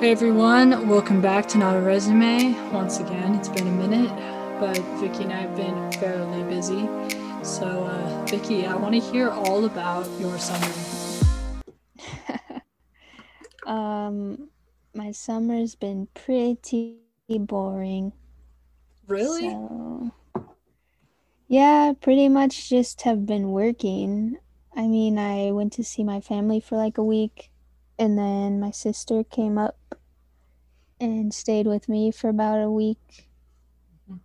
Hey everyone, welcome back to Not a Resume. Once again, it's been a minute, but Vicky and I have been fairly busy. So, uh, Vicky, I want to hear all about your summer. um, my summer's been pretty boring. Really? So, yeah, pretty much just have been working. I mean, I went to see my family for like a week, and then my sister came up and stayed with me for about a week. Mhm.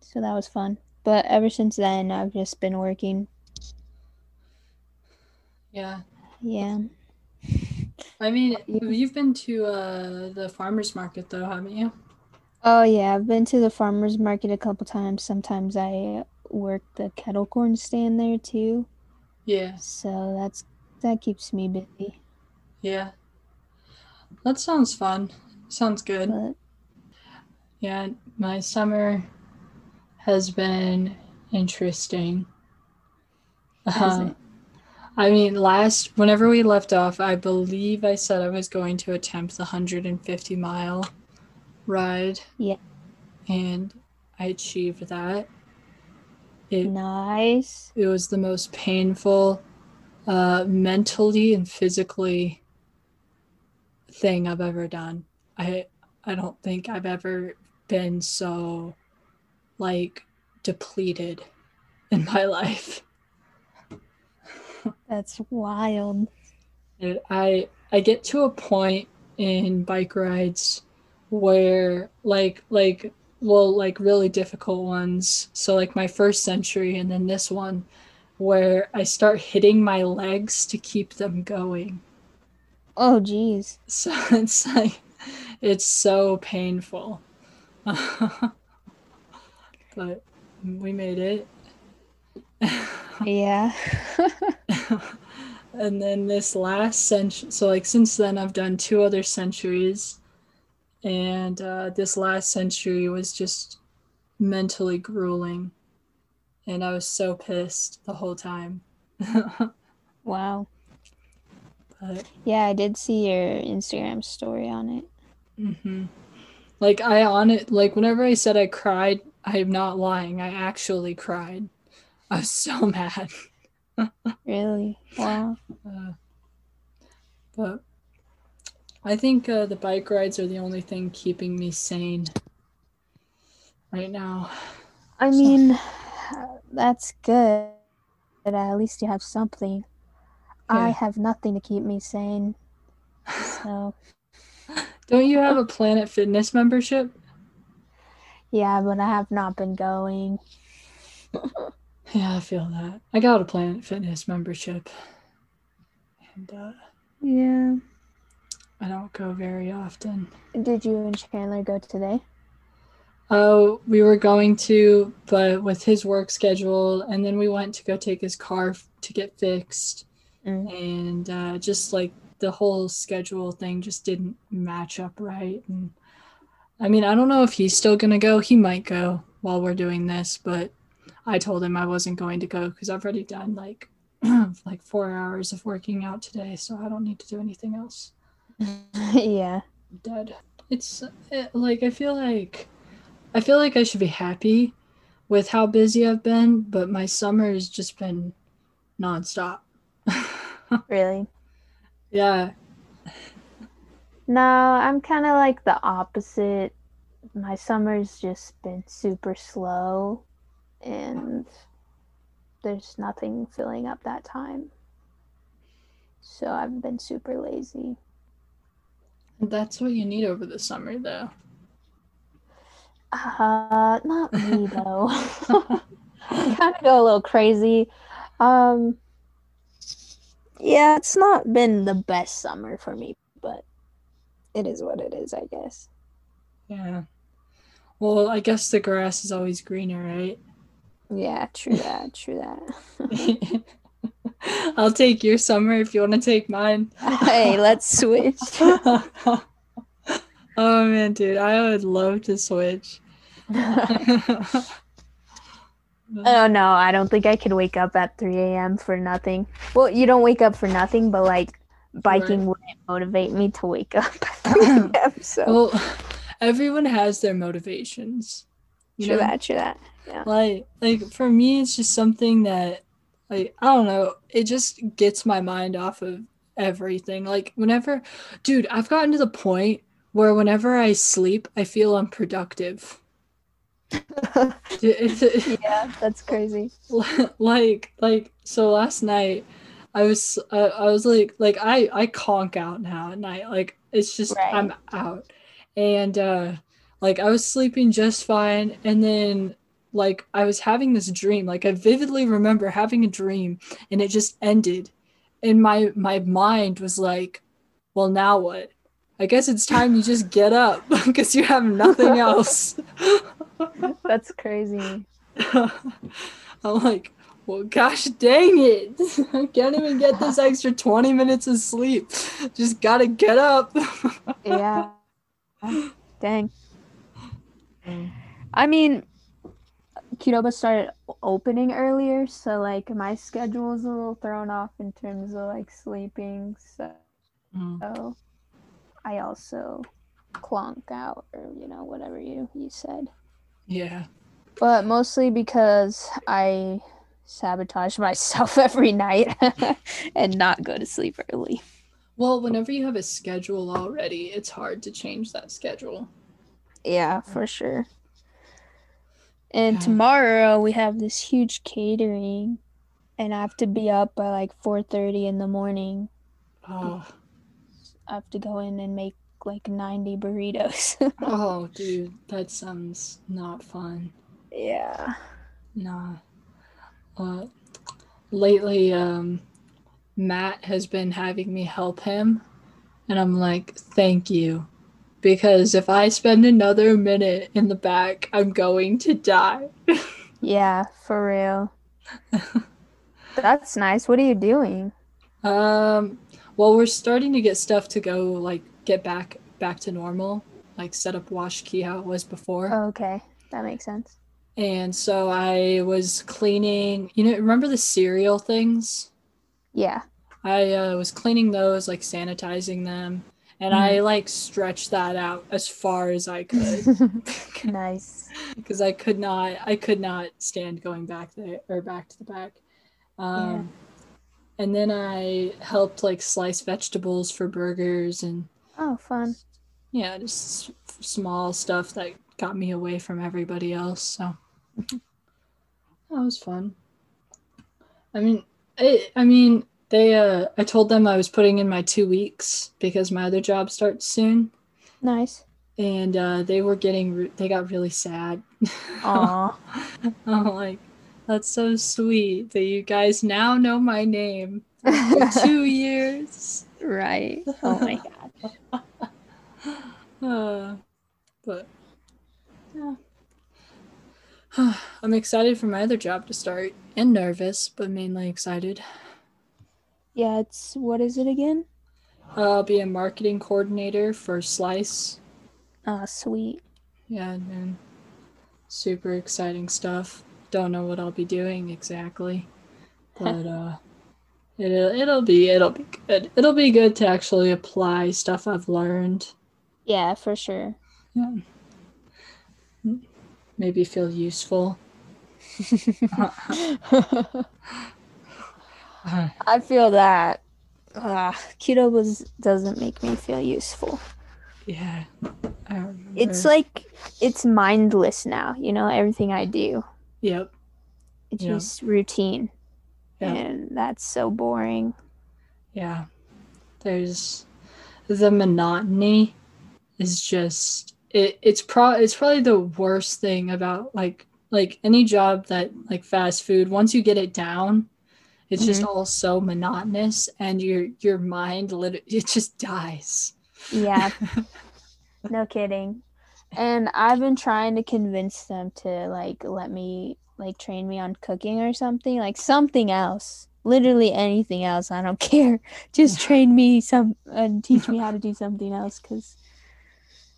So that was fun. But ever since then, I've just been working. Yeah. Yeah. I mean, you've been to uh, the farmer's market though, haven't you? Oh, yeah, I've been to the farmer's market a couple times. Sometimes I work the kettle corn stand there too. Yeah. So that's that keeps me busy. Yeah. That sounds fun. Sounds good. But Yeah, my summer has been interesting. Um. I mean, last, whenever we left off, I believe I said I was going to attempt the 150 mile ride. Yeah. And I achieved that. It, nice. it was the most painful, uh, mentally and physically thing I've ever done. I, I don't think I've ever been so, like, depleted in my life. That's wild. Dude, I I get to a point in bike rides where like like well like really difficult ones. So like my first century and then this one where I start hitting my legs to keep them going. Oh, geez. So it's like it's so painful. but we made it. Yeah. and then this last century so like since then i've done two other centuries and uh, this last century was just mentally grueling and i was so pissed the whole time wow. but Yeah, I did see your Instagram story on it. Mhm. like i on it like whenever i said i cried i'm not lying i actually cried i was so mad Really? Wow. Uh, but I think uh, the bike rides are the only thing keeping me sane right now. I So- mean, that's good. But at least you have something. I have nothing to keep me sane. So, Don't you have a Planet Fitness membership? yeah, but I have not been going. Yeah, I feel that. I got a Planet Fitness membership. And uh, Yeah. I don't go very often. Did you and Chandler go today? Oh, we were going to, but with his work schedule, and then we went to go take his car to get fixed. Mm. and uh, just like the whole schedule thing just didn't match up right. And i mean i don't know if he's still going to go. He might go while we're doing this but i told him i wasn't going to go because i've already done like like four hours of working out today so i don't need to do anything else. Yeah. Dead. It's it, like i feel like i feel like i should be happy with how busy i've been but my summer has just been nonstop. Really? Yeah No, I'm kind of like the opposite. My summer's just been super slow, and there's nothing filling up that time. So I've been super lazy. That's what you need over the summer, though. Uh, not me though. Kind of go a little crazy. Um, yeah, it's not been the best summer for me, but it is what it is, I guess. Yeah. Well, I guess the grass is always greener, right? Yeah, true that, true that. I'll take your summer if you want to take mine. hey, let's switch. oh man, dude, I would love to switch. Oh mm-hmm. no, I don't think I could wake up at 3 a.m. for nothing. Well, you don't wake up for nothing, but like biking Right. wouldn't motivate me to wake up at 3 So Well, everyone has their motivations. You true know? that, true that. Yeah. Like, like for me, it's just something that, like, I don't know. It just gets my mind off of everything. Like, whenever, dude, I've gotten to the point where whenever I sleep, I feel unproductive. Yeah, that's crazy. like like so last night i was uh, i was like like i i conk out now at night. Like it's just Right. i'm out. And uh like i was sleeping just fine. And then like i was having this dream. Like i vividly remember having a dream and it just ended. And my my mind was like well now what? I guess it's time you just get up because you have nothing else That's crazy. I'm like, well, gosh dang it. I can't even get this extra 20 minutes of sleep. Just gotta get up. Yeah. Dang. I mean, Qdoba started opening earlier, so like my schedule is a little thrown off in terms of like sleeping. So Mm. I also clonk out or you know whatever you you said, Yeah. but mostly because I sabotage myself every night and not go to sleep early. Well, whenever you have a schedule already, it's hard to change that schedule. Yeah, for sure. And Yeah. tomorrow we have this huge catering and I have to be up by like 4:30 in the morning. Oh, I have to go in and make like 90 burritos. oh, dude, that sounds not fun. yeah. Nah. Uh, lately, um, Matt has been having me help him, and I'm like, thank you. Because if I spend another minute in the back, I'm going to die. Yeah, for real. That's nice. What are you doing? Um, well, we're starting to get stuff to go, like, get back back to normal, like set up Washakie how it was before. Oh, okay. That makes sense. And so I was cleaning, you know, remember the cereal things? Yeah. I uh, was cleaning those, like sanitizing them, and I like stretched that out as far as I could nice. because I could not, I could not stand going back there or back to the back. Um, And then I helped like slice vegetables for burgers and Oh, fun. yeah, just small stuff that got me away from everybody else. So that was fun. I mean, it, I mean, they. Uh, I told them I was putting in my two weeks because my other job starts soon, Nice. and uh, they were getting. Re- they got really sad. Aw. I'm like, that's so sweet that you guys now know my name two years. right. Oh my god. Uh, but yeah. I'm excited for my other job to start and nervous, but mainly excited. Yeah, it's what is it again? Uh, I'll be a marketing coordinator for Slice. Ah, sweet. Yeah, and super exciting stuff. Don't know what I'll be doing exactly, but uh, it'll it'll be it'll be good. It'll be good to actually apply stuff I've learned. Yeah, for sure. Yeah. Maybe feel useful. I feel that. Ah, keto was doesn't make me feel useful. Yeah. It's like it's mindless now. You know, everything I do, Yep. it's Yeah. just routine, Yeah. and that's so boring. Yeah. There's the monotony is just it, it's pro it's probably the worst thing about like like any job that like fast food once you get it down it's just mm-hmm. all so monotonous and your your mind lit- it just dies Yeah, no kidding. And I've been trying to convince them to like let me like train me on cooking or something, like something else. Literally anything else. I don't care. Just train me some and teach me how to do something else cuz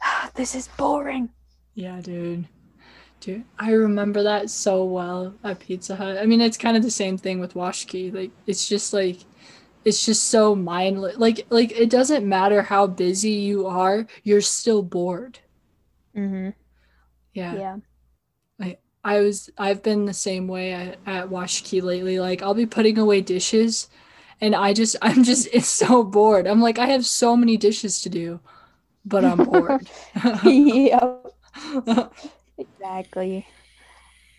this is boring. yeah dude dude i remember that so well at pizza hut i mean it's kind of the same thing with Washakie like it's just like it's just so mindless. Like like it doesn't matter how busy you are, you're still bored. Mm-hmm. Yeah. Yeah. I was I've been the same way at, at Washakie lately. Like I'll be putting away dishes and I just I'm just it's so bored. I'm like I have so many dishes to do, but I'm bored. yep. Exactly.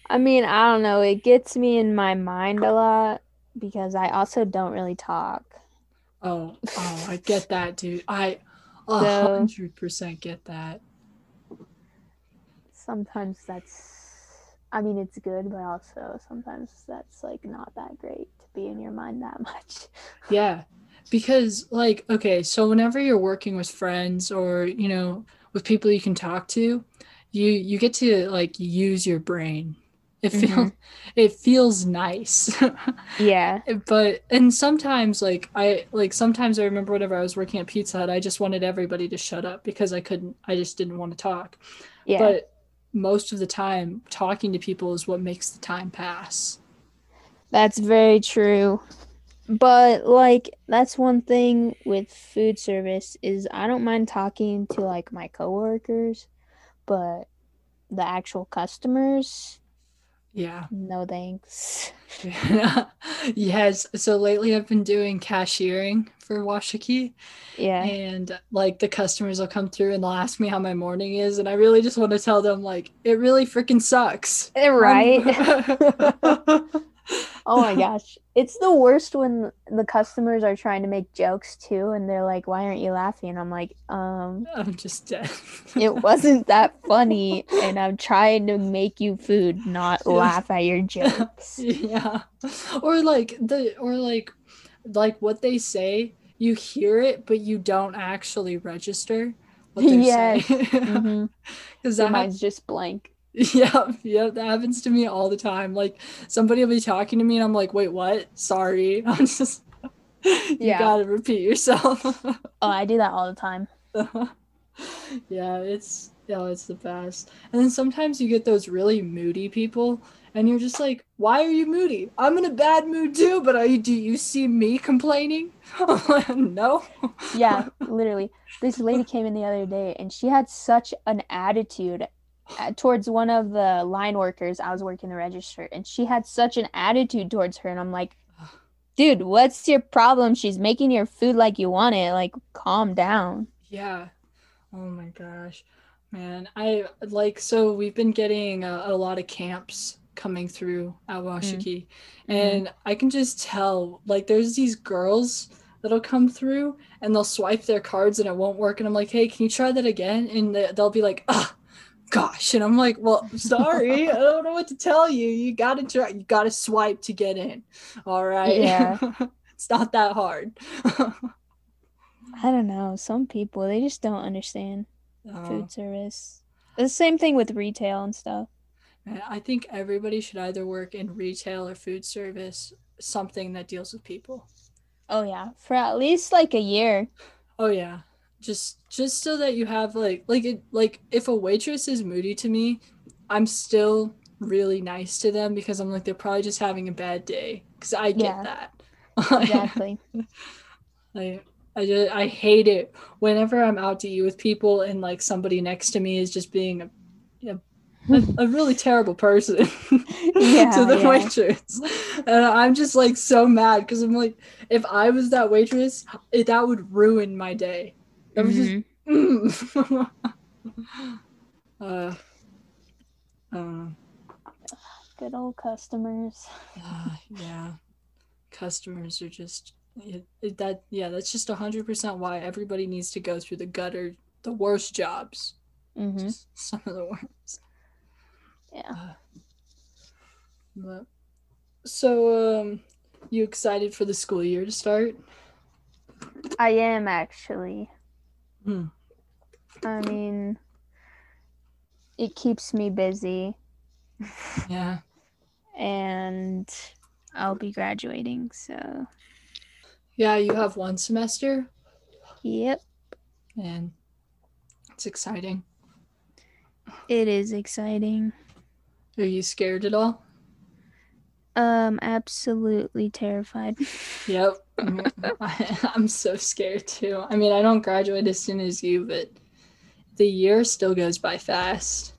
I mean, I don't know. It gets me in my mind a lot because I also don't really talk. oh, oh, I get that, dude. I a hundred percent get that. Sometimes that's, I mean, it's good, but also sometimes that's like not that great to be in your mind that much. Yeah. Because like, okay, so whenever you're working with friends or, you know, with people you can talk to, you you get to like use your brain. It feels Mhm. it feels nice. Yeah. but and sometimes like I like sometimes I remember whenever I was working at Pizza Hut, I just wanted everybody to shut up because I couldn't I just didn't want to talk. Yeah. But most of the time talking to people is what makes the time pass. That's very true. But like that's one thing with food service is I don't mind talking to like my coworkers, but the actual customers, Yeah. no thanks. yes. So lately I've been doing cashiering for Washakie Yeah. and like the customers will come through and they'll ask me how my morning is and I really just want to tell them like it really freaking sucks. Eh, right. Um, Oh my gosh. It's the worst when the customers are trying to make jokes too and they're like, Why aren't you laughing? And I'm like, um, I'm just dead. it wasn't that funny and I'm trying to make you food, not laugh at your jokes. yeah. Or like the or like like what they say, you hear it but you don't actually register what they're Yes. saying. hmm Cuz Your that mind's just blank. Yeah, yeah, that happens to me all the time. Like somebody will be talking to me and I'm like, wait, what? Sorry. I'm just you Yeah. gotta repeat yourself. Oh, I do that all the time. yeah, it's yeah, it's the best. And then sometimes you get those really moody people and you're just like, why are you moody? I'm in a bad mood too, but you do you see me complaining? No. Yeah, literally. This lady came in the other day and she had such an attitude towards one of the line workers. I was working the register and she had such an attitude towards her. And I'm like, dude, what's your problem? She's making your food like you want it. Like, calm down. Yeah. Oh my gosh. Man, I like so we've been getting a, a lot of camps coming through at Washakie and I can just tell like there's these girls that'll come through and they'll swipe their cards and it won't work and I'm like, "Hey, can you try that again?" and they- they'll be like, "Ah, gosh." And I'm like, "Well, sorry. I don't know what to tell you. You got to try you got to swipe to get in." All right. Yeah. it's not that hard. I don't know. Some people, they just don't understand Oh. food service. The same thing with retail and stuff. I think everybody should either work in retail or food service, something that deals with people. Oh, yeah. For at least like a year. Oh yeah. Just just so that you have like like it like if a waitress is moody to me, I'm still really nice to them because I'm like they're probably just having a bad day cuz I get Yeah. that. Exactly. like I just I hate it whenever I'm out to eat with people and like somebody next to me is just being a a, a, a really terrible person Yeah, to the yeah. waitress. And I'm just like so mad because I'm like, if I was that waitress, it, that would ruin my day. I was just Mhm. mm. uh, uh, Good old customers. uh, yeah, customers are just it, it- that. Yeah, that's just hundred percent why everybody needs to go through the gutter, the worst jobs, hmm just some of the worst. Yeah. Uh, but, so, um, you excited for the school year to start? I am actually. I mean, it keeps me busy Yeah. and I'll be graduating. So, Yeah, you have one semester, yep, and it's exciting. it is exciting. Are you scared at all? Um, absolutely terrified. Yep. I, mm-hmm. I'm so scared too. I mean, I don't graduate as soon as you, but the year still goes by fast.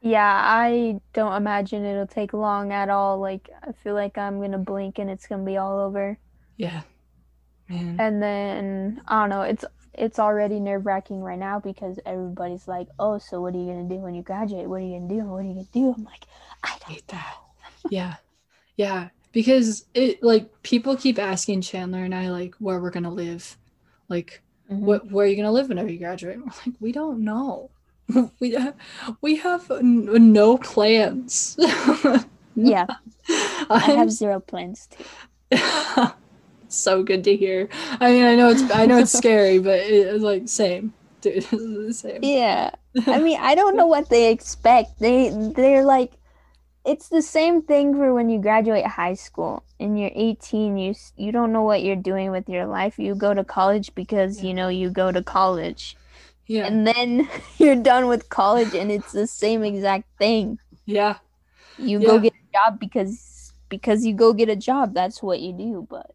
Yeah, I don't imagine it'll take long at all. Like, I feel like I'm gonna blink and it's gonna be all over. Yeah. Man. And then I don't know. It's it's already nerve wracking right now because everybody's like, "Oh, so what are you gonna do when you graduate? What are you gonna do? What are you gonna do?" I'm like, I don't hate that. yeah, yeah. Because it like people keep asking Chandler and I like where we're gonna live, like Mhm. what where are you gonna live whenever you graduate? And we're like, we don't know. we have we have n- no plans. Yeah, I have zero plans too. so good to hear. I mean, I know it's I know it's scary, but it's like same, dude. same. Yeah. I mean, I don't know what they expect. They they're like it's the same thing for when you graduate high school and you're 18 you you don't know what you're doing with your life. You go to college because you know you go to college. Yeah, And then you're done with college and it's the same exact thing. yeah, You go get a job because because you go get a job. That's what you do, but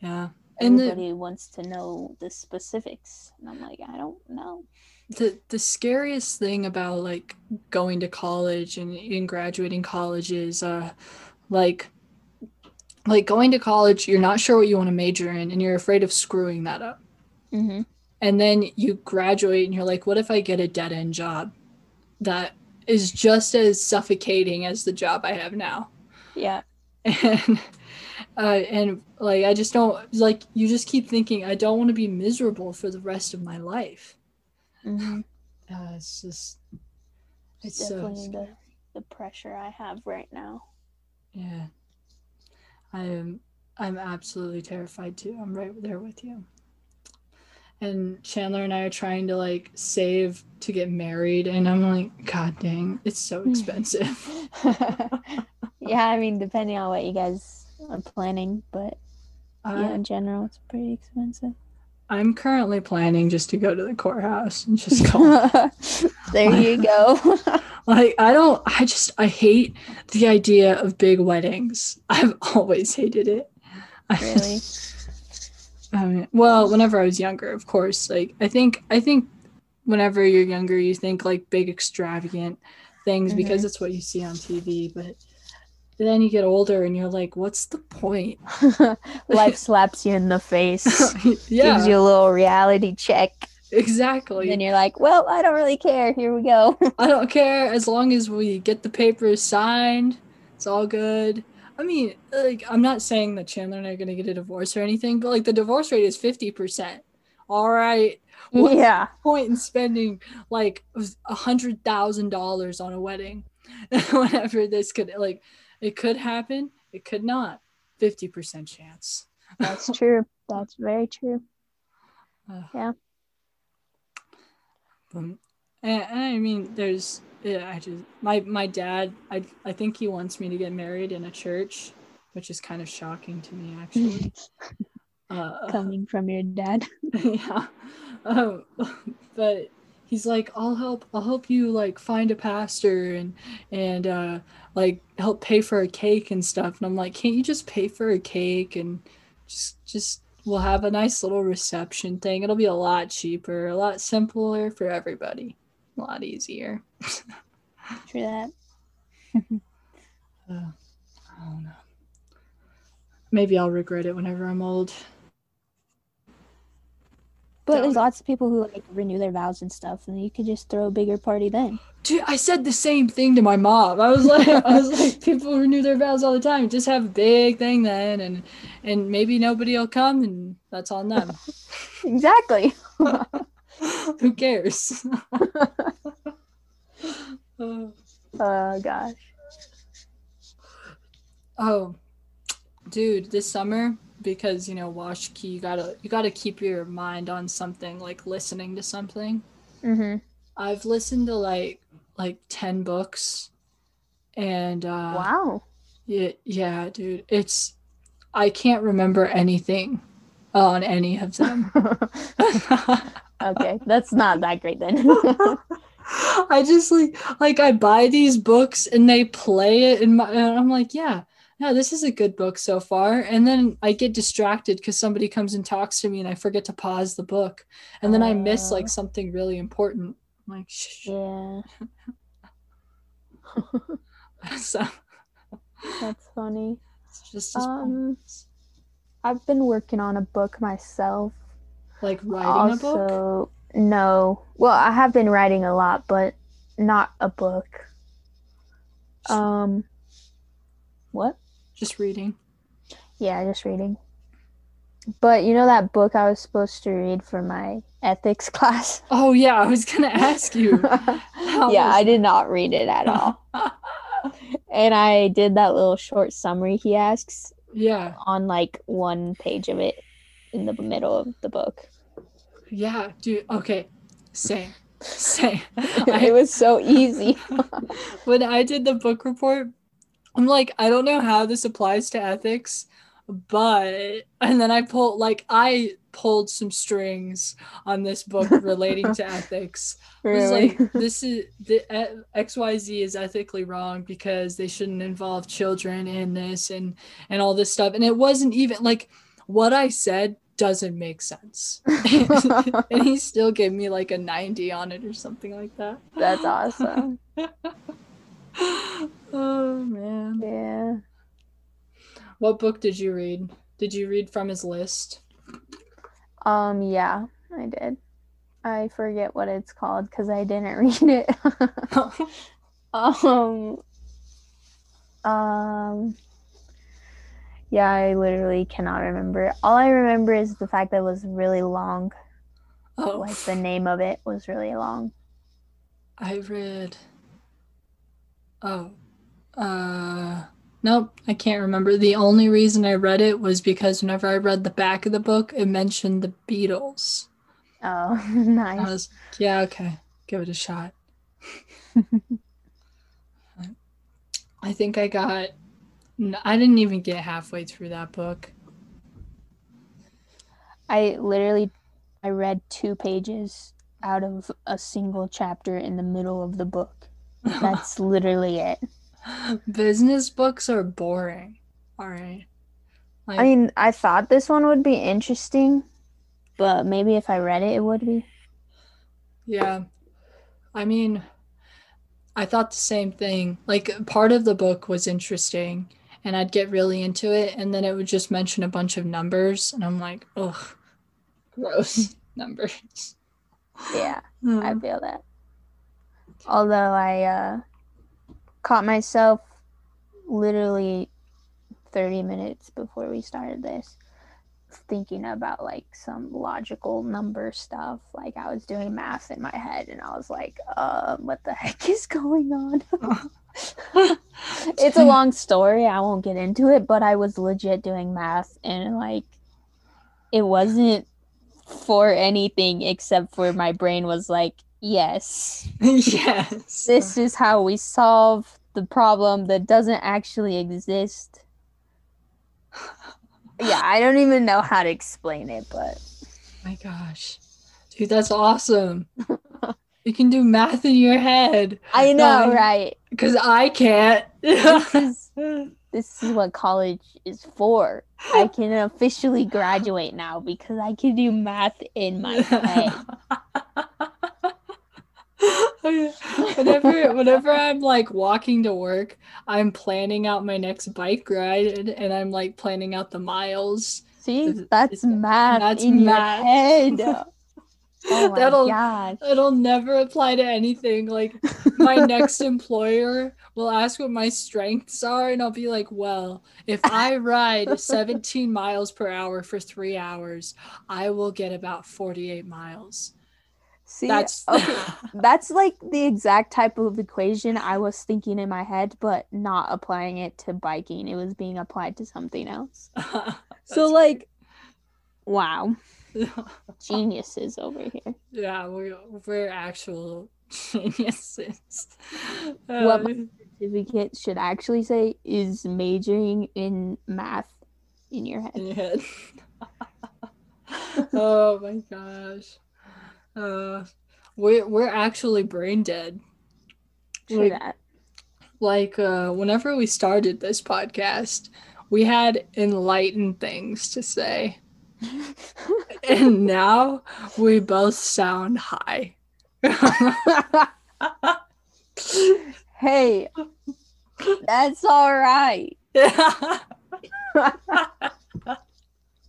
yeah. And the, wants to know the specifics. And I'm like, I don't know. The the scariest thing about like going to college and, and graduating college is uh like like going to college you're not sure what you want to major in and you're afraid of screwing that up. Hmm and then you graduate and you're like what if i get a dead end job that is just as suffocating as the job i have now? Yeah. and uh, and like i just don't like you just keep thinking i don't want to be miserable for the rest of my life hmm uh, it's just it's It's so definitely scary. the, the pressure I have right now. Yeah. I am I'm absolutely terrified too. I'm right there with you. And Chandler and I are trying to like save to get married and I'm like, God dang, it's so expensive. yeah, I mean, depending on what you guys are planning, but yeah, in general, it's pretty expensive. I'm currently planning just to go to the courthouse and just go. there you go. like I don't I just I hate the idea of big weddings. I've always hated it. I- really? I mean, well, whenever I was younger, of course. Like I think I think whenever you're younger, you think like big extravagant things because mm-hmm. it's what you see on TV. But then you get older and you're like, what's the point? Life slaps you in the face, yeah, gives you a little reality check, exactly. and then you're like, well, I don't really care. Here we go. I don't care as long as we get the papers signed. It's all good. I mean, like, I'm not saying that Chandler and I are gonna get a divorce or anything, but like the divorce rate is fifty percent. All right, What's yeah. the point in spending like a hundred thousand dollars on a wedding? Whenever this could like, it could happen, it could not. Fifty percent chance. That's true. That's very true. Uh, Yeah. Um, and, and I mean, there's yeah. I just my my dad. I I think he wants me to get married in a church, which is kind of shocking to me actually. uh, Coming from your dad. yeah, um, but he's like, I'll help. I'll help you like find a pastor and and uh, like help pay for a cake and stuff. And I'm like, can't you just pay for a cake and just just we'll have a nice little reception thing. It'll be a lot cheaper, a lot simpler for everybody, a lot easier. True that. Uh, I don't know. Maybe I'll regret it whenever I'm old. But there's lots of people who like renew their vows and stuff, and you could just throw a bigger party then. Dude, I said the same thing to my mom. I was like, I was like, people renew their vows all the time. Just have a big thing then, and and maybe nobody will come, and that's on them. Exactly. Who cares? Uh, Oh gosh. oh, dude, this summer because you know Washakie, you gotta you gotta keep your mind on something, like listening to something. Mm-hmm. I've listened to like like ten books, and uh, Wow. Yeah, yeah, dude. It's I can't remember anything on any of them. okay, that's not that great then. I just like like I buy these books and they play it in my and I'm like, yeah, yeah, this is a good book so far. And then I get distracted because somebody comes and talks to me and I forget to pause the book. And then I miss like Oh. something really important. I'm like, shh. Yeah, so that's funny. it's just Um, I've been working on a book myself. like writing a book. also, no. Well, I have been writing a lot, but not a book. Um, what? Just reading. Yeah, just reading. But you know that book I was supposed to read for my ethics class? Oh yeah, I was gonna ask you. Yeah, was I did not read it at all. and I did that little short summary he asks yeah, on like one page of it in the middle of the book. yeah, dude. Okay, same, same. it was so easy. when I did the book report, I'm like, I don't know how this applies to ethics, but and then I pulled like I pulled some strings on this book relating to ethics. It was really. like this is the XYZ is ethically wrong because they shouldn't involve children in this and and all this stuff. And it wasn't even like what I said doesn't make sense. and he still gave me like a 90 on it or something like that. That's awesome. Oh man. Yeah. What book did you read? Did you read from his list? Um, yeah, I did. I forget what it's called because I didn't read it. um, um, yeah, I literally cannot remember. All I remember is the fact that it was really long. oh, Like the name of it was really long. I read. Oh, uh, nope, I can't remember. The only reason I read it was because whenever I read the back of the book, it mentioned the Beatles. Oh, I nice. was, yeah, okay, give it a shot. I think I got. I didn't even get halfway through that book. I literally, I read two pages out of a single chapter in the middle of the book. That's literally it. Business books are boring. All right. Like, I mean, I thought this one would be interesting, but maybe if I read it, it would be. Yeah. I mean, I thought the same thing. Like, part of the book was interesting, and I'd get really into it, and then it would just mention a bunch of numbers, and I'm like, ugh, gross numbers. Yeah, I feel that. Although I uh, caught myself literally 30 minutes before we started this thinking about like some logical number stuff. Like I was doing math in my head and I was like, uh, what the heck is going on? it's a long story. I won't get into it, but I was legit doing math and like it wasn't for anything except for my brain was like, yes, yes. this is how we solve the problem that doesn't actually exist. Yeah, I don't even know how to explain it, but my gosh. Dude, that's awesome. you can do math in your head. I know, Um, right? Because I can't. This is this is what college is for. I can officially graduate now because I can do math in my head. whenever whenever I'm like walking to work, I'm planning out my next bike ride and, I'm like planning out the miles. See, that's math that's in math. your head. Oh my That'll- gosh. It'll never apply to anything. Like my next employer will ask what my strengths are and I'll be like, "Well, if I ride 17 miles per hour for 3 hours, I will get about 48 miles." See, That's okay. That's like the exact type of equation I was thinking in my head, but not applying it to biking. It was being applied to something else. so, like, wow, geniuses over here. Yeah, we're we're actual geniuses. What Uh, my certificate should actually say is majoring in math in your head. in your head. oh my gosh. Uh, we're we're actually brain dead. True Like- that. Like uh whenever we started this podcast, we had enlightened things to say. And now we both sound high. hey, that's all right.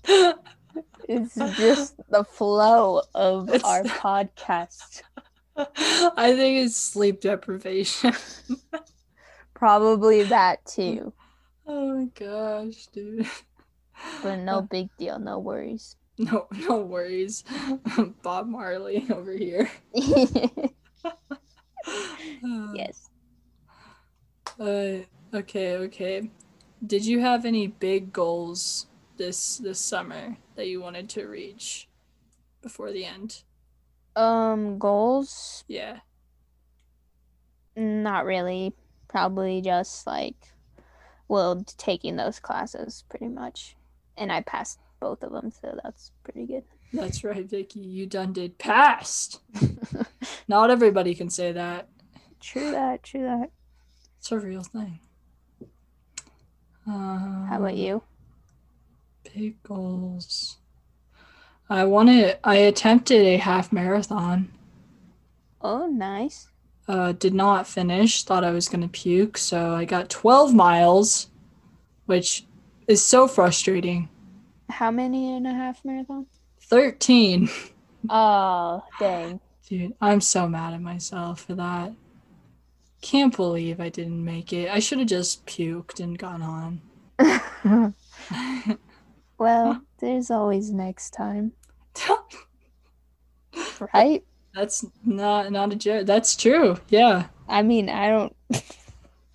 It's just the flow of It's- our podcast. I think it's sleep deprivation. Probably that too. Oh my gosh, dude. But no big deal, no worries. No, no worries. Bob Marley over here. yes. Uh, okay, okay. Did you have any big goals this this summer that you wanted to reach before the end? Um, goals? Yeah. Not really. Probably just like, well, taking those classes pretty much. And I passed both of them, so that's pretty good. That's right, Vicky. You done did passed. Not everybody can say that. True that, true that. It's a real thing. Um, How about you? Goals. I wanted. I attempted a half marathon. Oh, nice. Uh, did not finish. Thought I was gonna puke. So I got 12 miles, which is so frustrating. How many and a half marathon? 13. Oh, dang. Dude, I'm so mad at myself for that. Can't believe I didn't make it. I should have just puked and gone on. well, there's always next time, right? That's not not a joke. That's true. Yeah. I mean, I don't.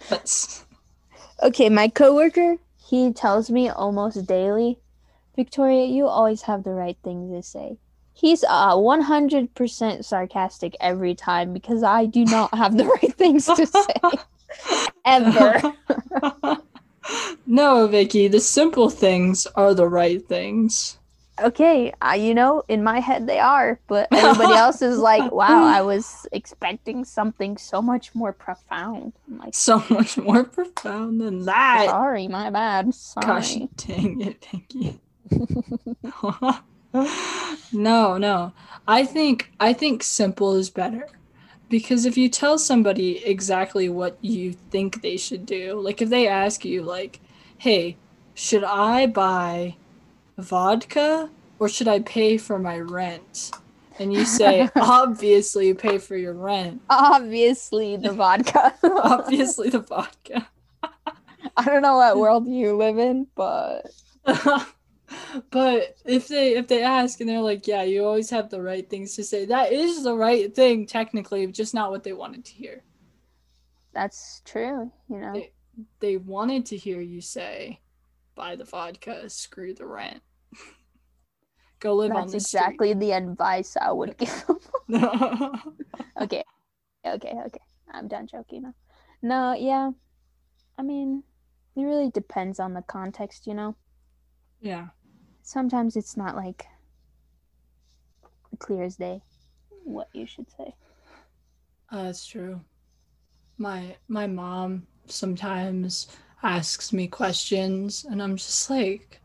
That's Okay, my coworker, he tells me almost daily, Victoria, you always have the right things to say. He's uh 100% sarcastic every time because I do not have the right things to say ever. no, Vicky, the simple things are the right things. Okay, uh, you know, in my head they are, but everybody else is like, "Wow, I was expecting something so much more profound." I'm like, So much more profound than that. "Sorry, my bad. Sorry. Gosh dang it, Vicky. no, no. I think I think simple is better. Because if you tell somebody exactly what you think they should do, like if they ask you like, "Hey, should I buy vodka or should I pay for my rent?" And you say, "Obviously, you pay for your rent. Obviously, the vodka. Obviously, the vodka." I don't know what world you live in, but but if they if they ask and they're like, yeah, you always have the right things to say. That is the right thing technically, just not what they wanted to hear. that's true. You know, They- They wanted to hear you say, buy the vodka, screw the rent. Go live on that's the exactly the advice I would give. them. okay, okay, okay. I'm done joking now. No, yeah. I mean, it really depends on the context. You know, yeah. Sometimes it's not like clear as day what you should say. Uh, that's true. My my mom sometimes asks me questions and I'm just like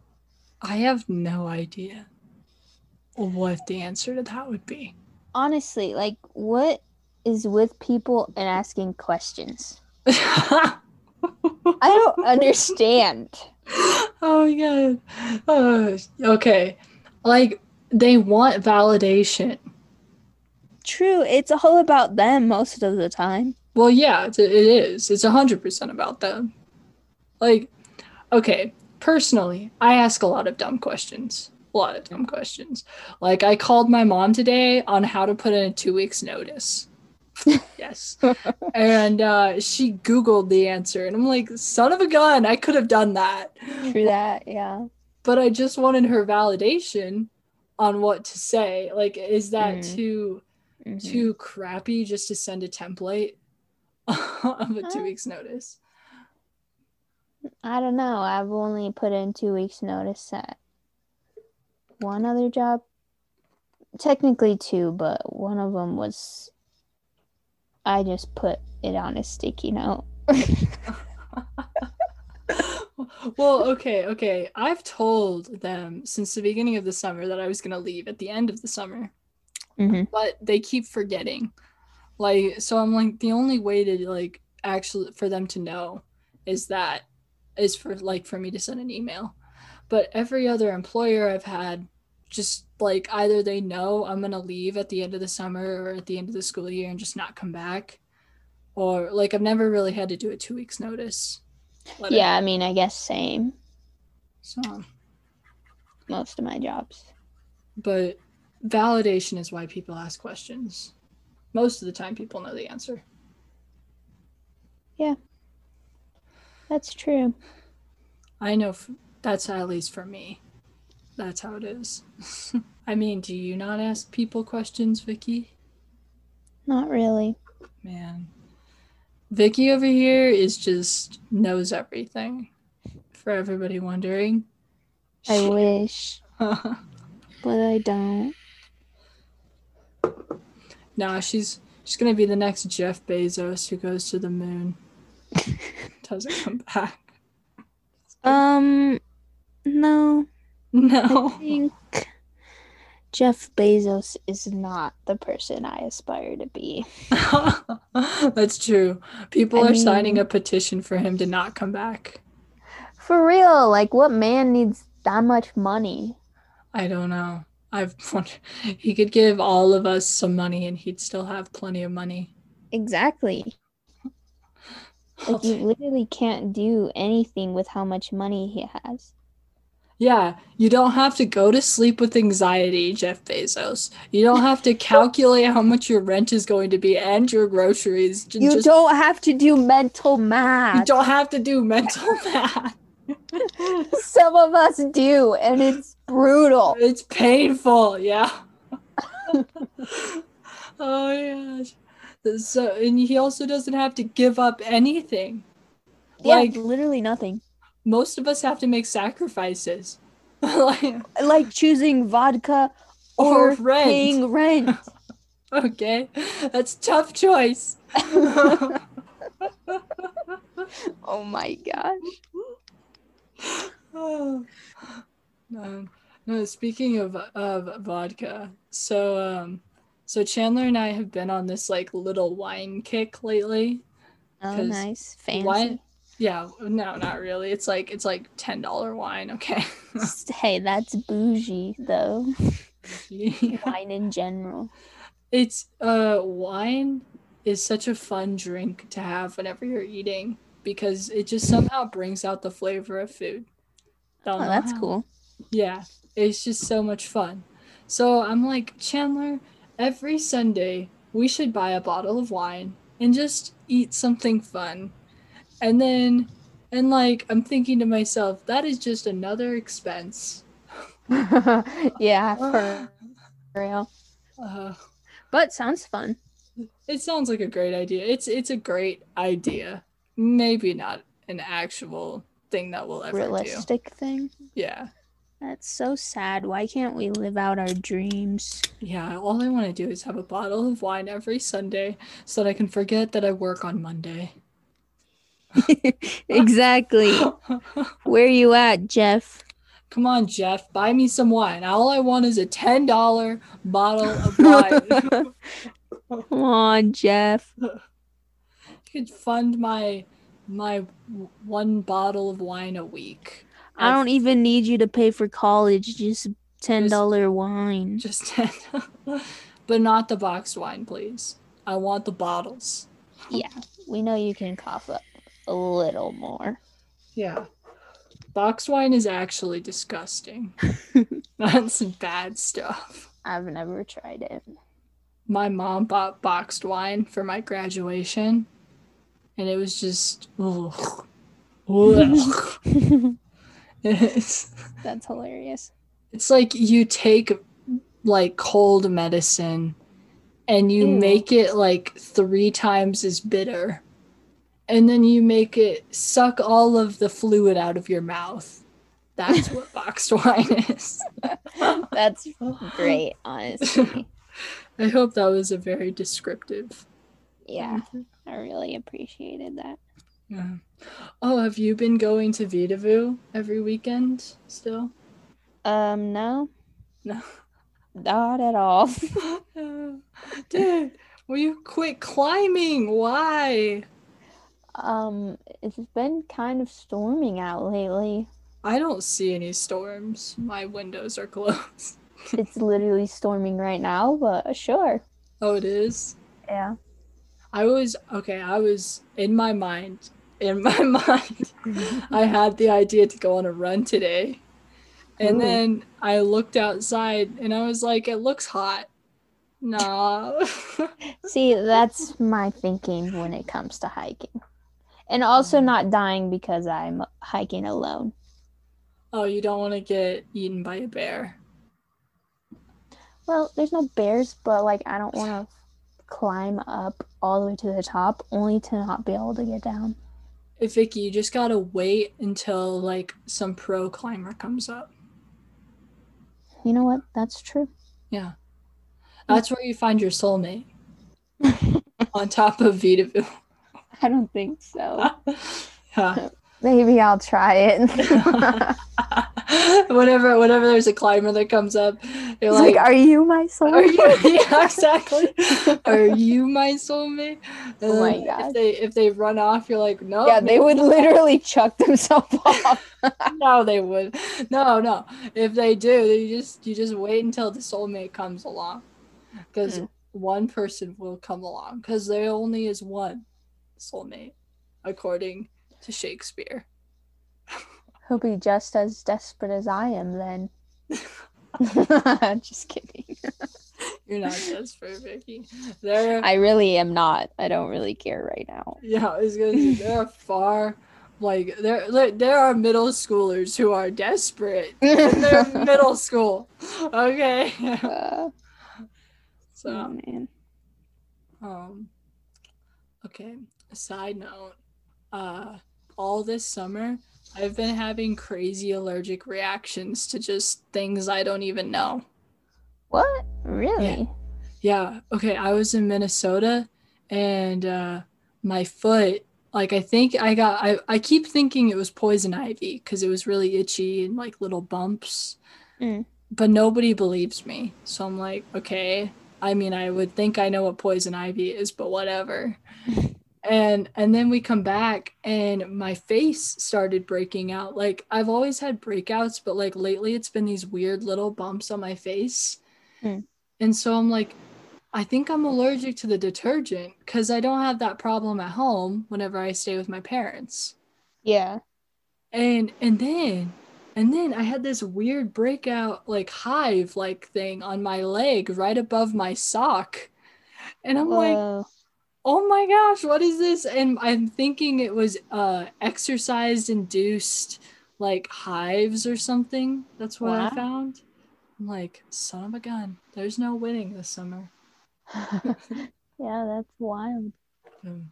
I have no idea what the answer to that would be. Honestly, like, what is with people and asking questions? I don't understand. my yeah. Uh, okay. Like they want validation. True, it's all about them most of the time. Well, yeah, it it is. It's 100% about them. Like, okay, personally, I ask a lot of dumb questions. A lot of dumb questions. Like, I called my mom today on how to put in a two weeks notice. yes. and uh, she Googled the answer, and I'm like, son of a gun, I could have done that. True that, yeah. But I just wanted her validation on what to say. Like, is that Mm. too Mhm. too crappy just to send a template of a two weeks notice. I don't know. I've only put in two weeks' notice at one other job. technically two, but one of them was I just put it on a sticky note. well, okay, okay. I've told them since the beginning of the summer that I was going to leave at the end of the summer, Mhm. but they keep forgetting. Like, so I'm like, the only way to like actually for them to know is that is for like for me to send an email. But every other employer I've had, just like either they know I'm gonna leave at the end of the summer or at the end of the school year and just not come back, or like I've never really had to do a two weeks notice. yeah, I mean, I guess same. So, Most of my jobs. but validation is why people ask questions. Most of the time, people know the answer. Yeah, that's true. I know f- that's at least for me. That's how it is. I mean, do you not ask people questions, Vicky? Not really. Man. Vicky over here is just knows everything. For everybody wondering. I wish, but I don't. nah, she's she's gonna be the next Jeff Bezos who goes to the moon. Doesn't come back. Um, no. I No. think Jeff Bezos is not the person I aspire to be. That's true. People I are signing a petition for him to not come back. For real, like what man needs that much money? I don't know. I've wondered, he could give all of us some money and he'd still have plenty of money. Exactly. Like you literally can't do anything with how much money he has. Yeah, you don't have to go to sleep with anxiety, Jeff Bezos. You don't have to calculate how much your rent is going to be and your groceries. You just- don't have to do mental math. you don't have to do mental math. Some of us do, and it's brutal. It's painful, yeah. oh yeah. So and he also doesn't have to give up anything. Yeah, Like literally nothing. Most of us have to make sacrifices. like, Like choosing vodka Or or, rent. paying rent. okay, that's tough choice. oh my gosh. Oh. no, no. Speaking of of vodka, so um, so Chandler and I have been on this like little wine kick lately. Oh, nice. Fancy. Wine, yeah, no, not really. It's like it's like ten dollar wine. Okay. hey, that's bougie, though. Wine in general. it's uh wine is such a fun drink to have whenever you're eating because it just somehow brings out the flavor of food. Don't Oh, that's how. cool. Yeah, it's just so much fun. So I'm like, Chandler, every Sunday we should buy a bottle of wine and just eat something fun. And then, and like, I'm thinking to myself, that is just another expense. yeah, for real. Uh, But sounds fun. it sounds like a great idea. It's it's a great idea. Maybe not an actual thing that we'll ever do. Realistic thing. Yeah. That's so sad. Why can't we live out our dreams? Yeah, all I want to do is have a bottle of wine every Sunday so that I can forget that I work on Monday. exactly. Where are you at, Jeff? Come on, Jeff, buy me some wine. All I want is a $10 bottle of wine. Come on, Jeff. you could fund my my one bottle of wine a week. I don't even need you to pay for college. Just ten dollar wine. just 10 but not the boxed wine, please. I want the bottles. Yeah, we know you can cough up a little more. Yeah. Boxed wine is actually disgusting. That's bad stuff. I've never tried it. My mom bought boxed wine for my graduation, and it was just. Ugh. Ugh. it's, That's hilarious. it's like you take like cold medicine and you Ew. make it like three times as bitter. And then you make it suck all of the fluid out of your mouth. That's what boxed wine is. That's great, honestly. I hope that was a very descriptive. Yeah, I really appreciated that. Yeah. Oh, have you been going to Vedauwoo every weekend still? Um, no, No. not at all. Dude, will you quit climbing? Why? Um, it's been kind of storming out lately. I don't see any storms. My windows are closed. It's literally storming right now, but sure. Oh, it is? Yeah. I was okay, I was in my mind. In my mind, I had the idea to go on a run today. And Ooh. then I looked outside and I was like, it looks hot. Nah. See, that's my thinking when it comes to hiking. And also mm-hmm. not dying because I'm hiking alone. oh, you don't want to get eaten by a bear. Well, there's no bears, but like I don't want to climb up all the way to the top only to not be able to get down. If Vicky, you just gotta wait until like some pro climber comes up. You know what? That's true. Yeah. That's where you find your soulmate. on top of Vedauwoo. I don't think so. yeah. Maybe I'll try it. whenever whenever there's a climber that comes up, you're It's like, like, are you my soul? are you yeah, exactly. Are you my soulmate? And Oh my gosh. If they if they run off, you're like, no. yeah, they would literally chuck themselves off. no, they would. No, no. If they do, you just you just wait until the soulmate comes along, because Mm. one person will come along. Because there only is one soulmate, according to Shakespeare. He'll be just as desperate as I am then. just kidding. You're not desperate, Vicky. There, I really am not. I don't really care right now. yeah, I was gonna say there are far. Like there, there, there are middle schoolers who are desperate. in their middle school. Okay. Uh, so, oh man. Um, okay. A side note. Uh, all this summer, I've been having crazy allergic reactions to just things I don't even know. What? Really? Yeah. Okay. I was in Minnesota, and uh, my foot. Like I think I got. I I keep thinking it was poison ivy because it was really itchy and like little bumps. Mm. But nobody believes me, so I'm like, okay. I mean, I would think I know what poison ivy is, but whatever. and and then we come back and my face started breaking out like i've always had breakouts but like lately it's been these weird little bumps on my face Hmm. and so i'm like i think i'm allergic to the detergent because i don't have that problem at home whenever i stay with my parents Yeah. and and then and then i had this weird breakout like hive like thing on my leg right above my sock and i'm like Whoa. Oh my gosh, what is this? And I'm thinking it was uh exercise induced like hives or something. That's what Wow. I found. I'm like, son of a gun. There's no winning this summer. yeah, that's wild. Um,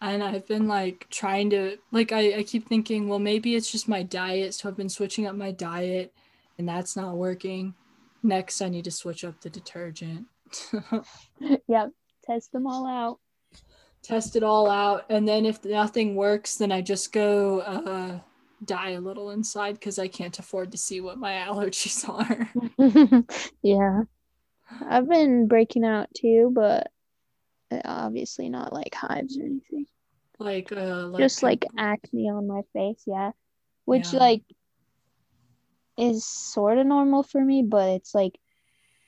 And I've been like trying to like I, I keep thinking, well, maybe it's just my diet. So I've been switching up my diet and that's not working. Next I need to switch up the detergent. yep. Test them all out. test it all out and then if nothing works then i just go uh die a little inside because i can't afford to see what my allergies are yeah. I've been breaking out too, but uh, obviously not like hives or anything. like uh Just like acne on my face, yeah. Which Yeah. like is sort of normal for me, but it's like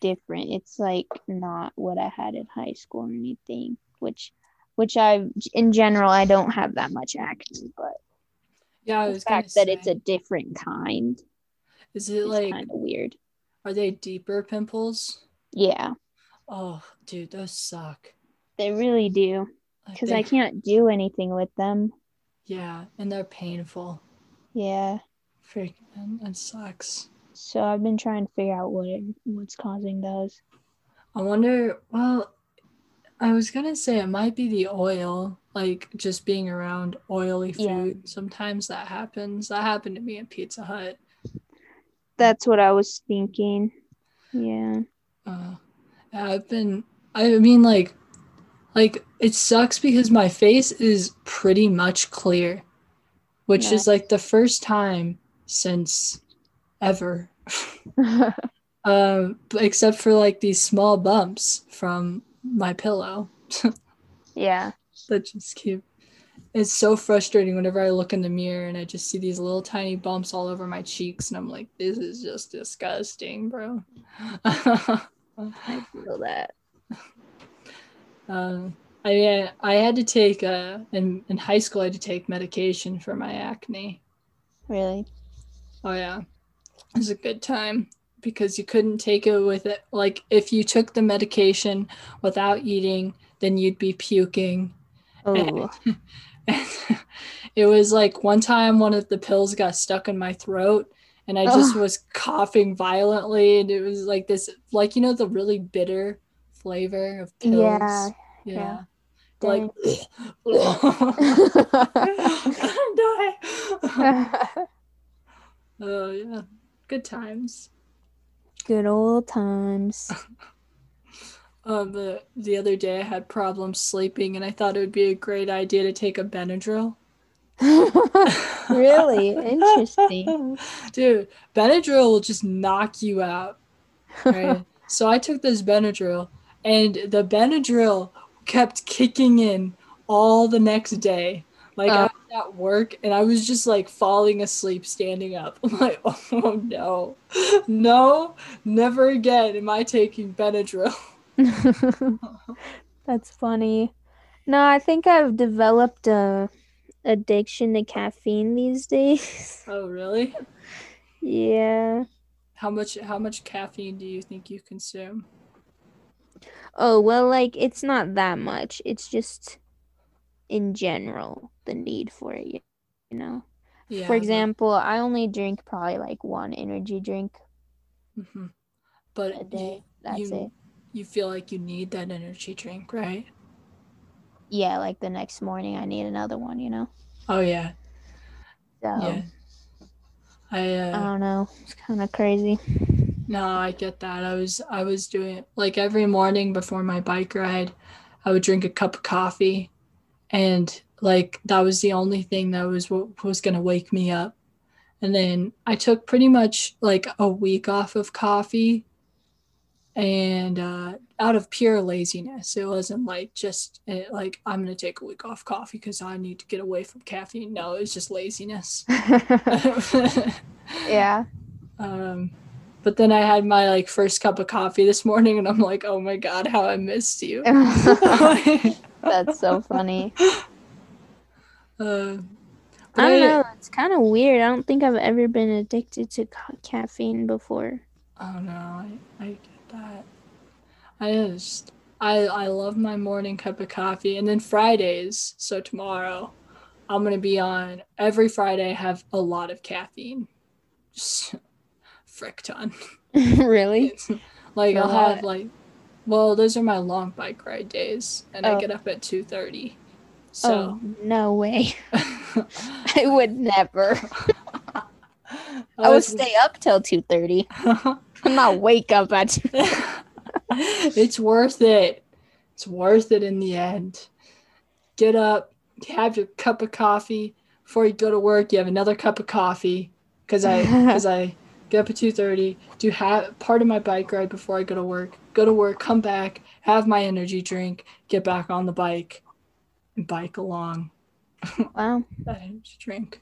different. It's like not what I had in high school or anything, which which I in general I don't have that much acne, but yeah the fact that it's a different kind is it is like kind of weird. are they deeper pimples Yeah, oh dude those suck they really do because I can't do anything with them. yeah and they're painful Yeah. freaking that sucks So I've been trying to figure out what it, what's causing those. I wonder. Well, I was gonna say it might be the oil, like just being around oily Yeah. food. Sometimes that happens. That happened to me at Pizza Hut. That's what I was thinking. Yeah. Uh, I've been. I mean, like, like it sucks because my face is pretty much clear, which is like the first time since ever. um, except for like these small bumps from my pillow yeah. that just keep. It's so frustrating whenever I look in the mirror and I just see these little tiny bumps all over my cheeks, and I'm like, this is just disgusting, bro. I feel that. Um, I I had to take uh in in high school I had to take medication for my acne. Really? Oh yeah, it was a good time because you couldn't take it with it. Like if you took the medication without eating, then you'd be puking. Oh. And it was like one time one of the pills got stuck in my throat and I just Ugh. was coughing violently and it was like this like you know the really bitter flavor of pills. Yeah. Yeah. yeah. Like die. oh yeah. Good times. Good old times. Um the the other day I had problems sleeping and I thought it would be a great idea to take a Benadryl. really? Interesting. Dude, Benadryl will just knock you out. Right? so I took this Benadryl and the Benadryl kept kicking in all the next day. Like I Oh. was at work and I was just like falling asleep standing up. I'm like, oh no. No, never again am I taking Benadryl. That's funny. No, I think I've developed a addiction to caffeine these days. Oh really? yeah. How much how much caffeine do you think you consume? Oh, well, like it's not that much. It's just in general the need for it, you know. Yeah. For example, I only drink probably like one energy drink But, hmm but a you- day. That's you, it. You feel like you need that energy drink, right? Yeah, like the next morning I need another one, you know. Oh yeah. So Yeah. I uh I don't know. It's kind of crazy. No, I get that. I was I was doing like every morning before my bike ride, I would drink a cup of coffee and like that was the only thing that was what was going to wake me up. And then I took pretty much like a week off of coffee and uh out of pure laziness. It wasn't like just eh, like I'm going to take a week off coffee cuz I need to get away from caffeine. No, it was just laziness. yeah. Um, but then I had my like first cup of coffee this morning, and I'm like, oh my god, how I missed you. That's so funny. Uh, I don't know. It's kind of weird. I don't think I've ever been addicted to ca- caffeine before. Oh no, I, I get that. I just I I love my morning cup of coffee, and then Fridays. So tomorrow, I'm gonna be on every Friday. Have a lot of caffeine, just frick ton. really? like For I'll have like, well, those are my long bike ride days, and I Oh. get up at two thirty. So. Oh no way! I would never. I would was- stay up till two thirty. I'm not wake up at. it's worth it. It's worth it in the end. Get up, have your cup of coffee before you go to work. You have another cup of coffee because I because I get up at two thirty. Do have part of my bike ride before I go to work. Go to work, come back, have my energy drink, get back on the bike, and bike along Wow. that energy drink.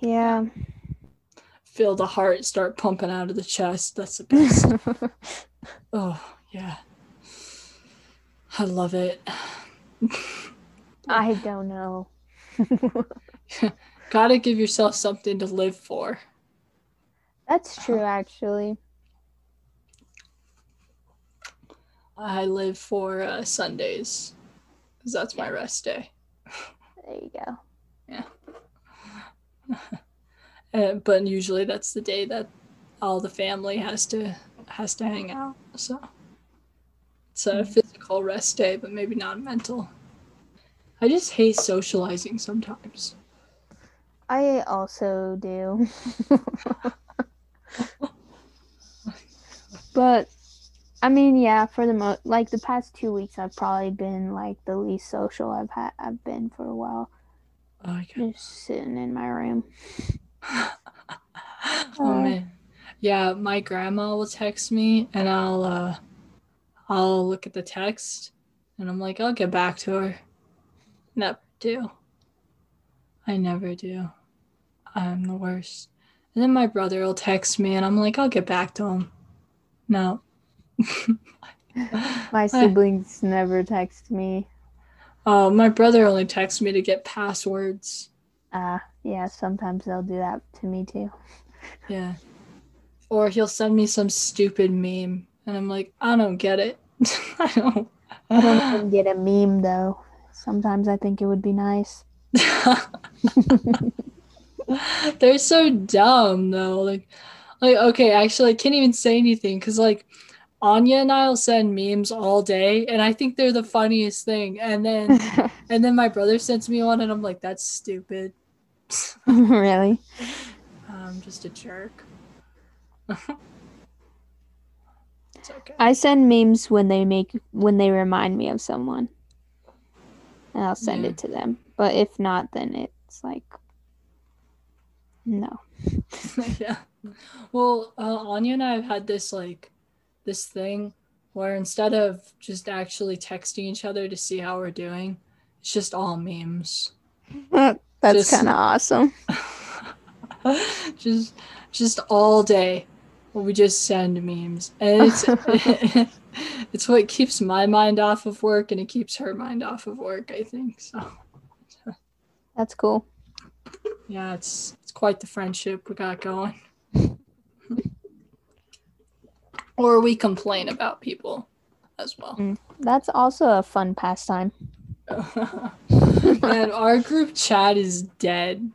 Yeah. Feel the heart start pumping out of the chest. That's the best. oh yeah, I love it. I don't know. Gotta give yourself something to live for. That's true, actually. I live for uh, Sundays because that's my rest day. There you go. Uh, but usually that's the day that all the family has to has to hang out. So It's a physical rest day, but maybe not mental. I just hate socializing sometimes. I also do. but I mean, yeah, for the most like the past 2 weeks I've probably been like the least social I've had I've been for a while. Oh, I get- Just sitting in my room. oh man. Yeah, my grandma will text me and I'll uh I'll look at the text and I'm like, I'll get back to her. Never do. I never do. I'm the worst. And then my brother will text me and I'm like, I'll get back to him. No. My siblings never text me. Oh, my brother only texts me to get passwords. Uh yeah, sometimes they'll do that to me too. Yeah. Or he'll send me some stupid meme and I'm like, I don't get it. I don't. I don't even get a meme though. Sometimes I think it would be nice. They're so dumb though. Like, like okay, actually, I can't even say anything because like Anya and I'll send memes all day, and I think they're the funniest thing. And then and then my brother sends me one, and I'm like, that's stupid. really? I'm just a jerk. it's okay. I send memes when they make when they remind me of someone. And I'll send Yeah. it to them. But if not, then it's like no. yeah. Well, uh, Anya and I have had this like this thing where instead of just actually texting each other to see how we're doing, it's just all memes. That's kind of awesome. just just all day we just send memes and it's it's what keeps my mind off of work and it keeps her mind off of work i think so That's cool. Yeah it's it's quite the friendship we got going or we complain about people as well mm. That's also a fun pastime. and our group chat is dead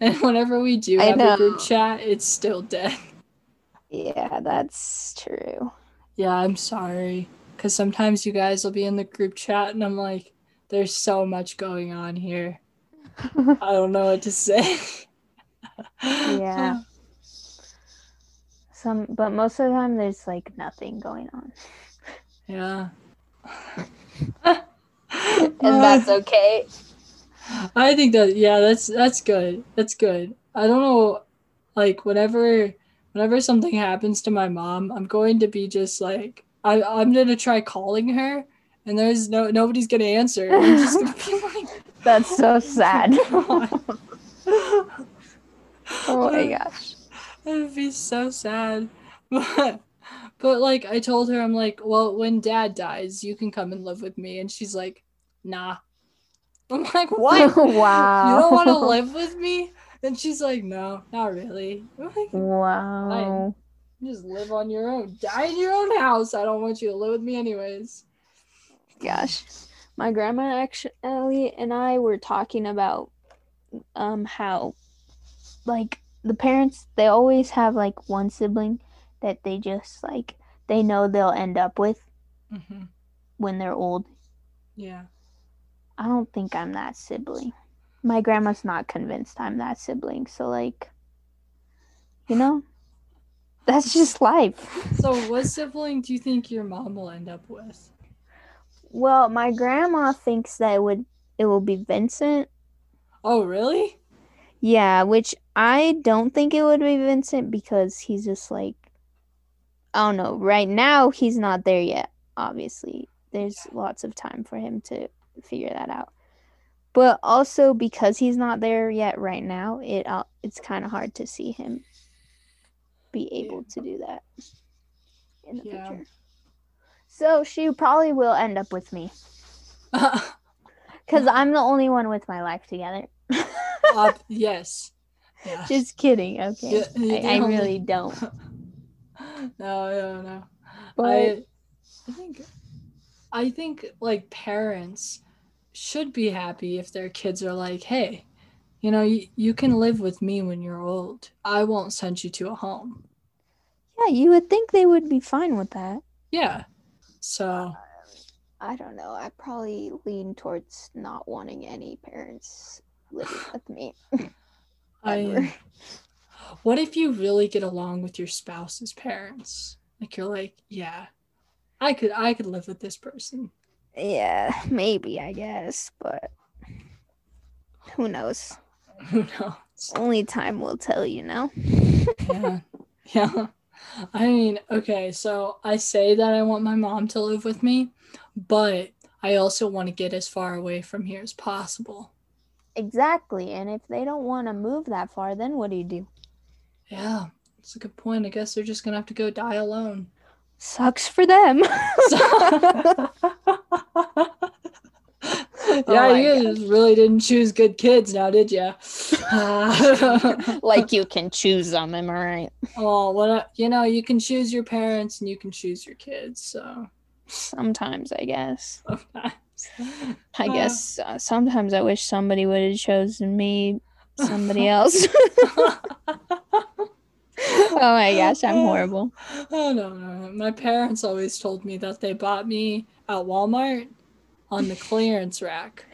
and whenever we do have a group chat it's still dead Yeah, that's true. Yeah, I'm sorry. Because sometimes you guys will be in the group chat and I'm like, there's so much going on here. I don't know what to say. Yeah. Some but most of the time there's like nothing going on. Yeah. And that's uh, okay. I think that yeah, that's that's good. That's good. I don't know like whenever whenever something happens to my mom, I'm going to be just like I I'm gonna try calling her and there's no nobody's gonna answer. That's so sad. Oh my gosh. That would be so sad. But, but like I told her, I'm like, well, when dad dies, you can come and live with me. And she's like, nah. I'm like, what? wow. You don't want to live with me? And she's like, no, not really. I'm like, Wow. just live on your own. Die in your own house. I don't want you to live with me anyways. Gosh. My grandma actually and I were talking about um how like the parents they always have like one sibling that they just like they know they'll end up with hmm when they're old. Yeah. I don't think I'm that sibling. My grandma's not convinced I'm that sibling, so like you know, that's just life. So, what sibling do you think your mom will end up with? Well, my grandma thinks that it would it will be Vincent. Oh, really? Yeah, which I don't think it would be Vincent because he's just like I don't know. Right now he's not there yet, obviously. There's lots of time for him to figure that out. But also because he's not there yet right now, it uh, it's kind of hard to see him be able to do that in the Yeah. future. So she probably will end up with me cuz I'm the only one with my life together. Uh, yes. Yeah. Just kidding. Okay. Yeah, I, I only- really don't. no, no, no. But I, I think, I think like parents should be happy if their kids are like, hey, you know, you, you can live with me when you're old. I won't send you to a home. yeah, you would think they would be fine with that. Yeah. So I don't know. I probably lean towards not wanting any parents living with me. I what if you really get along with your spouse's parents? Like you're like, yeah, I could I could live with this person. yeah, maybe I guess, but who knows? Who knows? Only time will tell, you know. Yeah. yeah. I mean, okay, so I say that I want my mom to live with me, but I also want to get as far away from here as possible. Exactly. And if they don't want to move that far, then what do you do? Yeah, that's a good point. I guess they're just gonna have to go die alone. Sucks for them. yeah, my you really didn't choose good kids now, did you? like you can choose them, am I right? oh, what a- you know, you can choose your parents and you can choose your kids. So Sometimes, I guess. sometimes. I Uh. guess uh, sometimes I wish somebody would have chosen me, somebody else. oh my gosh, I'm horrible. Oh no, no, no. My parents always told me that they bought me at Walmart on the clearance rack.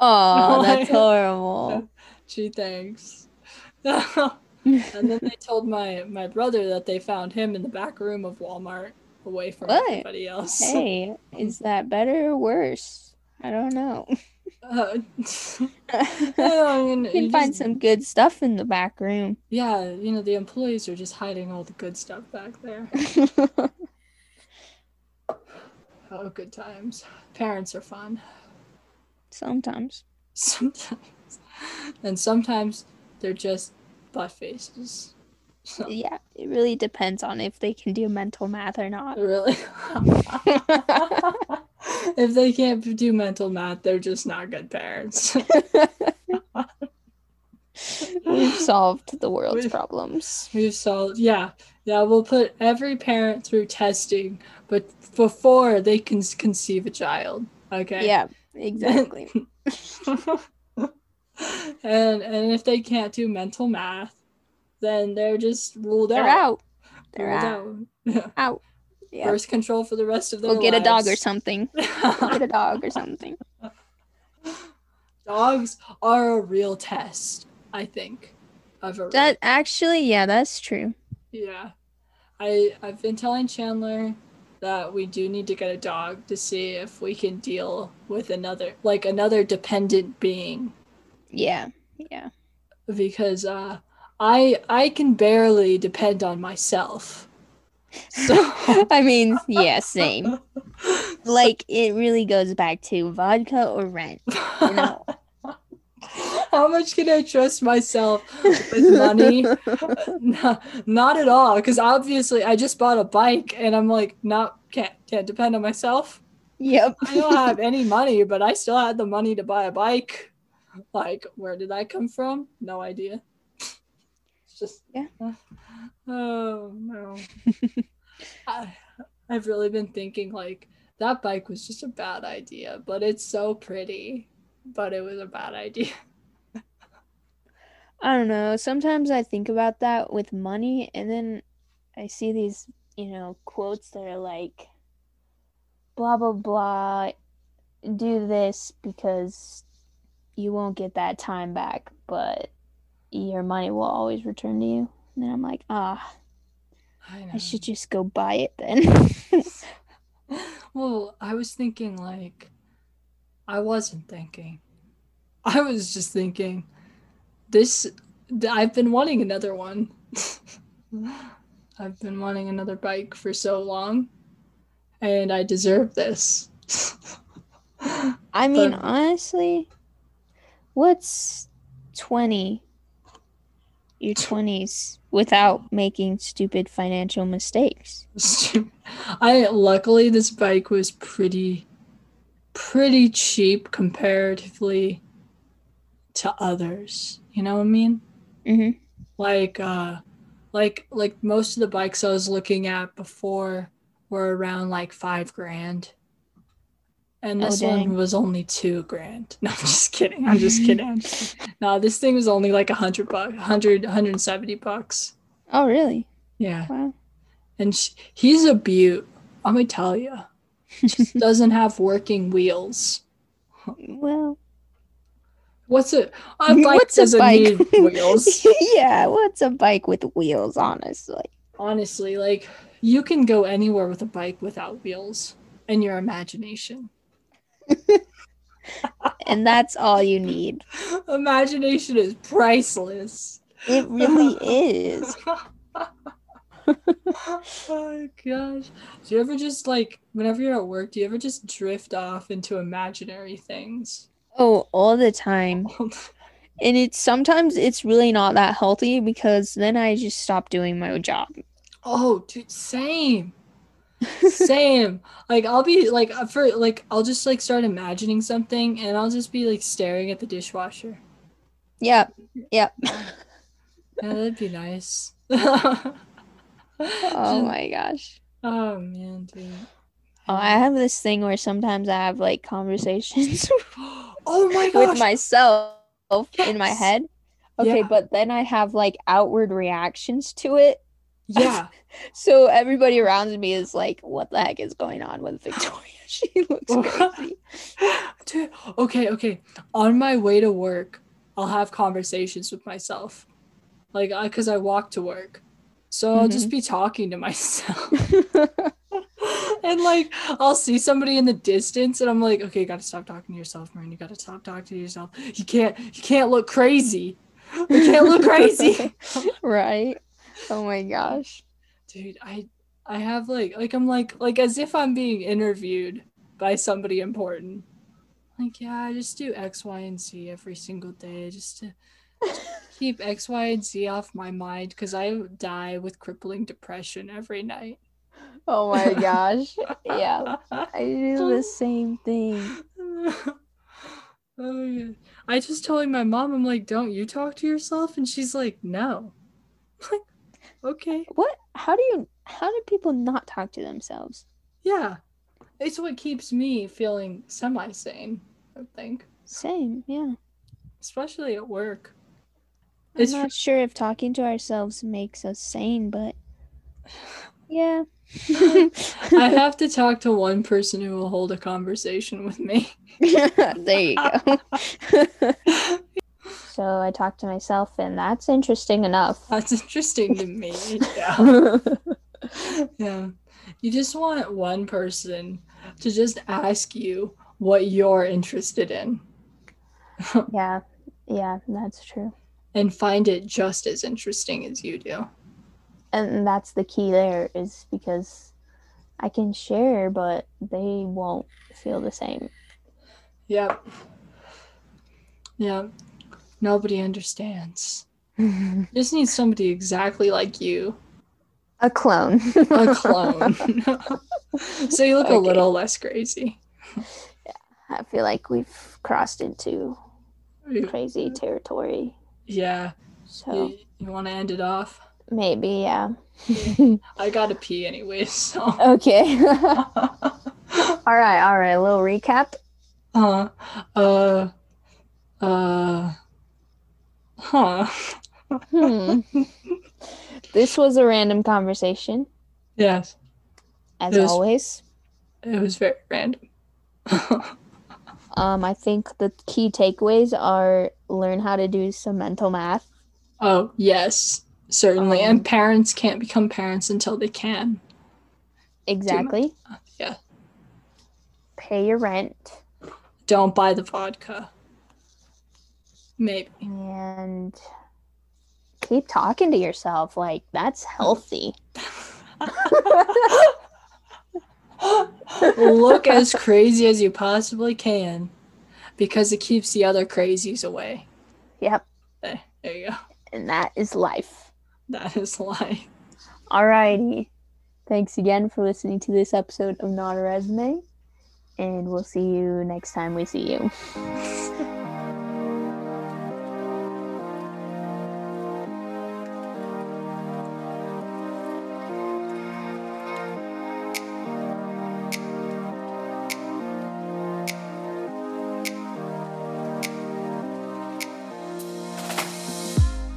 Oh, that's horrible. Gee, thanks. and then they told my my brother that they found him in the back room of Walmart, away from What? everybody else. Hey, is that better or worse? I don't know. Uh, you mean, can find just- some good stuff in the back room. Yeah, you know the employees are just hiding all the good stuff back there. Oh, good times. Parents are fun. Sometimes. Sometimes, and sometimes they're just butt faces. So, Yeah, it really depends on if they can do mental math or not. really. if they can't do mental math, they're just not good parents. We've solved the world's We've- problems. We've solved, yeah, yeah. We'll put every parent through testing, but before they can conceive a child. Okay. Yeah, exactly. and and if they can't do mental math, then they're just ruled They're out. out. They're Ruled out. Yeah. Out. Yeah. Birth control for the rest of their Go get a dog or something. Go get a dog or something. Dogs are a real test, I think. Of a That actually, yeah, that's true. yeah. I I've been telling Chandler that we do need to get a dog to see if we can deal with another like another dependent being Yeah. Yeah. because uh I I can barely depend on myself. So I mean, yeah, same. Like it really goes back to vodka or rent. You know. How much can I trust myself with money? no, not at all. Because obviously, I just bought a bike, and I'm like, not can't can't depend on myself. Yep. I don't have any money, but I still had the money to buy a bike. Like, where did that come from? No idea. It's just Yeah. Uh, oh no. I, I've really been thinking like that bike was just a bad idea, but it's so pretty. But it was a bad idea. I don't know. Sometimes I think about that with money, and then I see these, you know, quotes that are like, blah, blah, blah, do this because you won't get that time back, but your money will always return to you. And then I'm like, ah, I know. I should just go buy it then. well, I was thinking like I wasn't thinking. I was just thinking this, I've been wanting another one. I've been wanting another bike for so long and I deserve this. I mean, But- honestly, what's 20, your 20s, without making stupid financial mistakes? I luckily this bike was pretty pretty cheap comparatively to others. You know what I mean? Mm-hmm. like uh like like most of the bikes I was looking at before were around like five grand. And Oh, this dang. one was only two grand. No, I'm just kidding. I'm just kidding. I'm just kidding. No, this thing was only like a hundred bucks, 100, 170 bucks. Oh, really? Yeah. Wow. And sh- he's a beaut. I'm gonna tell you. Just doesn't have working wheels. Well, What's it? A bike What's a doesn't bike? need wheels. yeah, what's a bike with wheels, honestly? Honestly, like you can go anywhere with a bike without wheels in your imagination. And that's all you need. Imagination is priceless. It really is. oh my gosh. Do you ever just like whenever you're at work, do you ever just drift off into imaginary things? Oh, all the time. And it's sometimes it's really not that healthy because then I just stop doing my job. oh, dude, same. Same. like I'll be like uh, for like I'll just like start imagining something and I'll just be like staring at the dishwasher. Yep. Yep. Yeah, that'd be nice. Oh my gosh. Oh man, dude. Oh, I have this thing where sometimes I have like conversations oh my gosh. with myself in my head. Okay, Yeah. but then I have like outward reactions to it. yeah. So everybody around me is like, what the heck is going on with Victoria? She looks crazy. Dude, okay, okay. On my way to work, I'll have conversations with myself. Like I cuz I walk to work. So I'll just mm-hmm. be talking to myself. and like I'll see somebody in the distance and I'm like, okay, you gotta stop talking to yourself, man. You gotta stop talking to yourself. You can't you can't look crazy. You can't look crazy. right? Oh my gosh. Dude, I I have like like I'm like like as if I'm being interviewed by somebody important. Like, yeah, I just do X, Y, and Z every single day just to keep X, Y, and Z off my mind because I die with crippling depression every night. Oh my gosh. Yeah. I do the same thing. oh yeah. I just told my mom, I'm like, don't you talk to yourself? And she's like, no. I'm like, okay. What? How do you how do people not talk to themselves? Yeah. It's what keeps me feeling semi sane, I think. Same, yeah. Especially at work. I'm It's not sure if talking to ourselves makes us sane, but yeah. I have to talk to one person who will hold a conversation with me. there you go. so I talk to myself, and that's interesting enough. That's interesting to me. Yeah. yeah. You just want one person to just ask you what you're interested in yeah, yeah, that's true. And find it just as interesting as you do. And that's the key there is because I can share, but they won't feel the same. Yep. Yeah. Nobody understands. Just need somebody exactly like you, A clone. a clone. so you look a little less crazy. Yeah, I feel like we've crossed into crazy territory. Yeah. So You, you want to end it off? maybe, yeah. I gotta pee anyway, so. Okay. all right, all right. A little recap. Uh, uh, uh, huh. Hmm. this was a random conversation, Yes, as It was- always. it was very random. Um, I think the key takeaways are learn how to do some mental math. oh, yes, certainly. Um, and parents can't become parents until they can. Exactly. Yeah. Pay your rent Don't buy the vodka. Maybe. and keep talking to yourself. Like that's healthy. Look as crazy as you possibly can because it keeps the other crazies away. Yep. There, there you go. And that is life. That is life. Alrighty. Thanks again for listening to this episode of Not a Resume. And we'll see you next time we see you.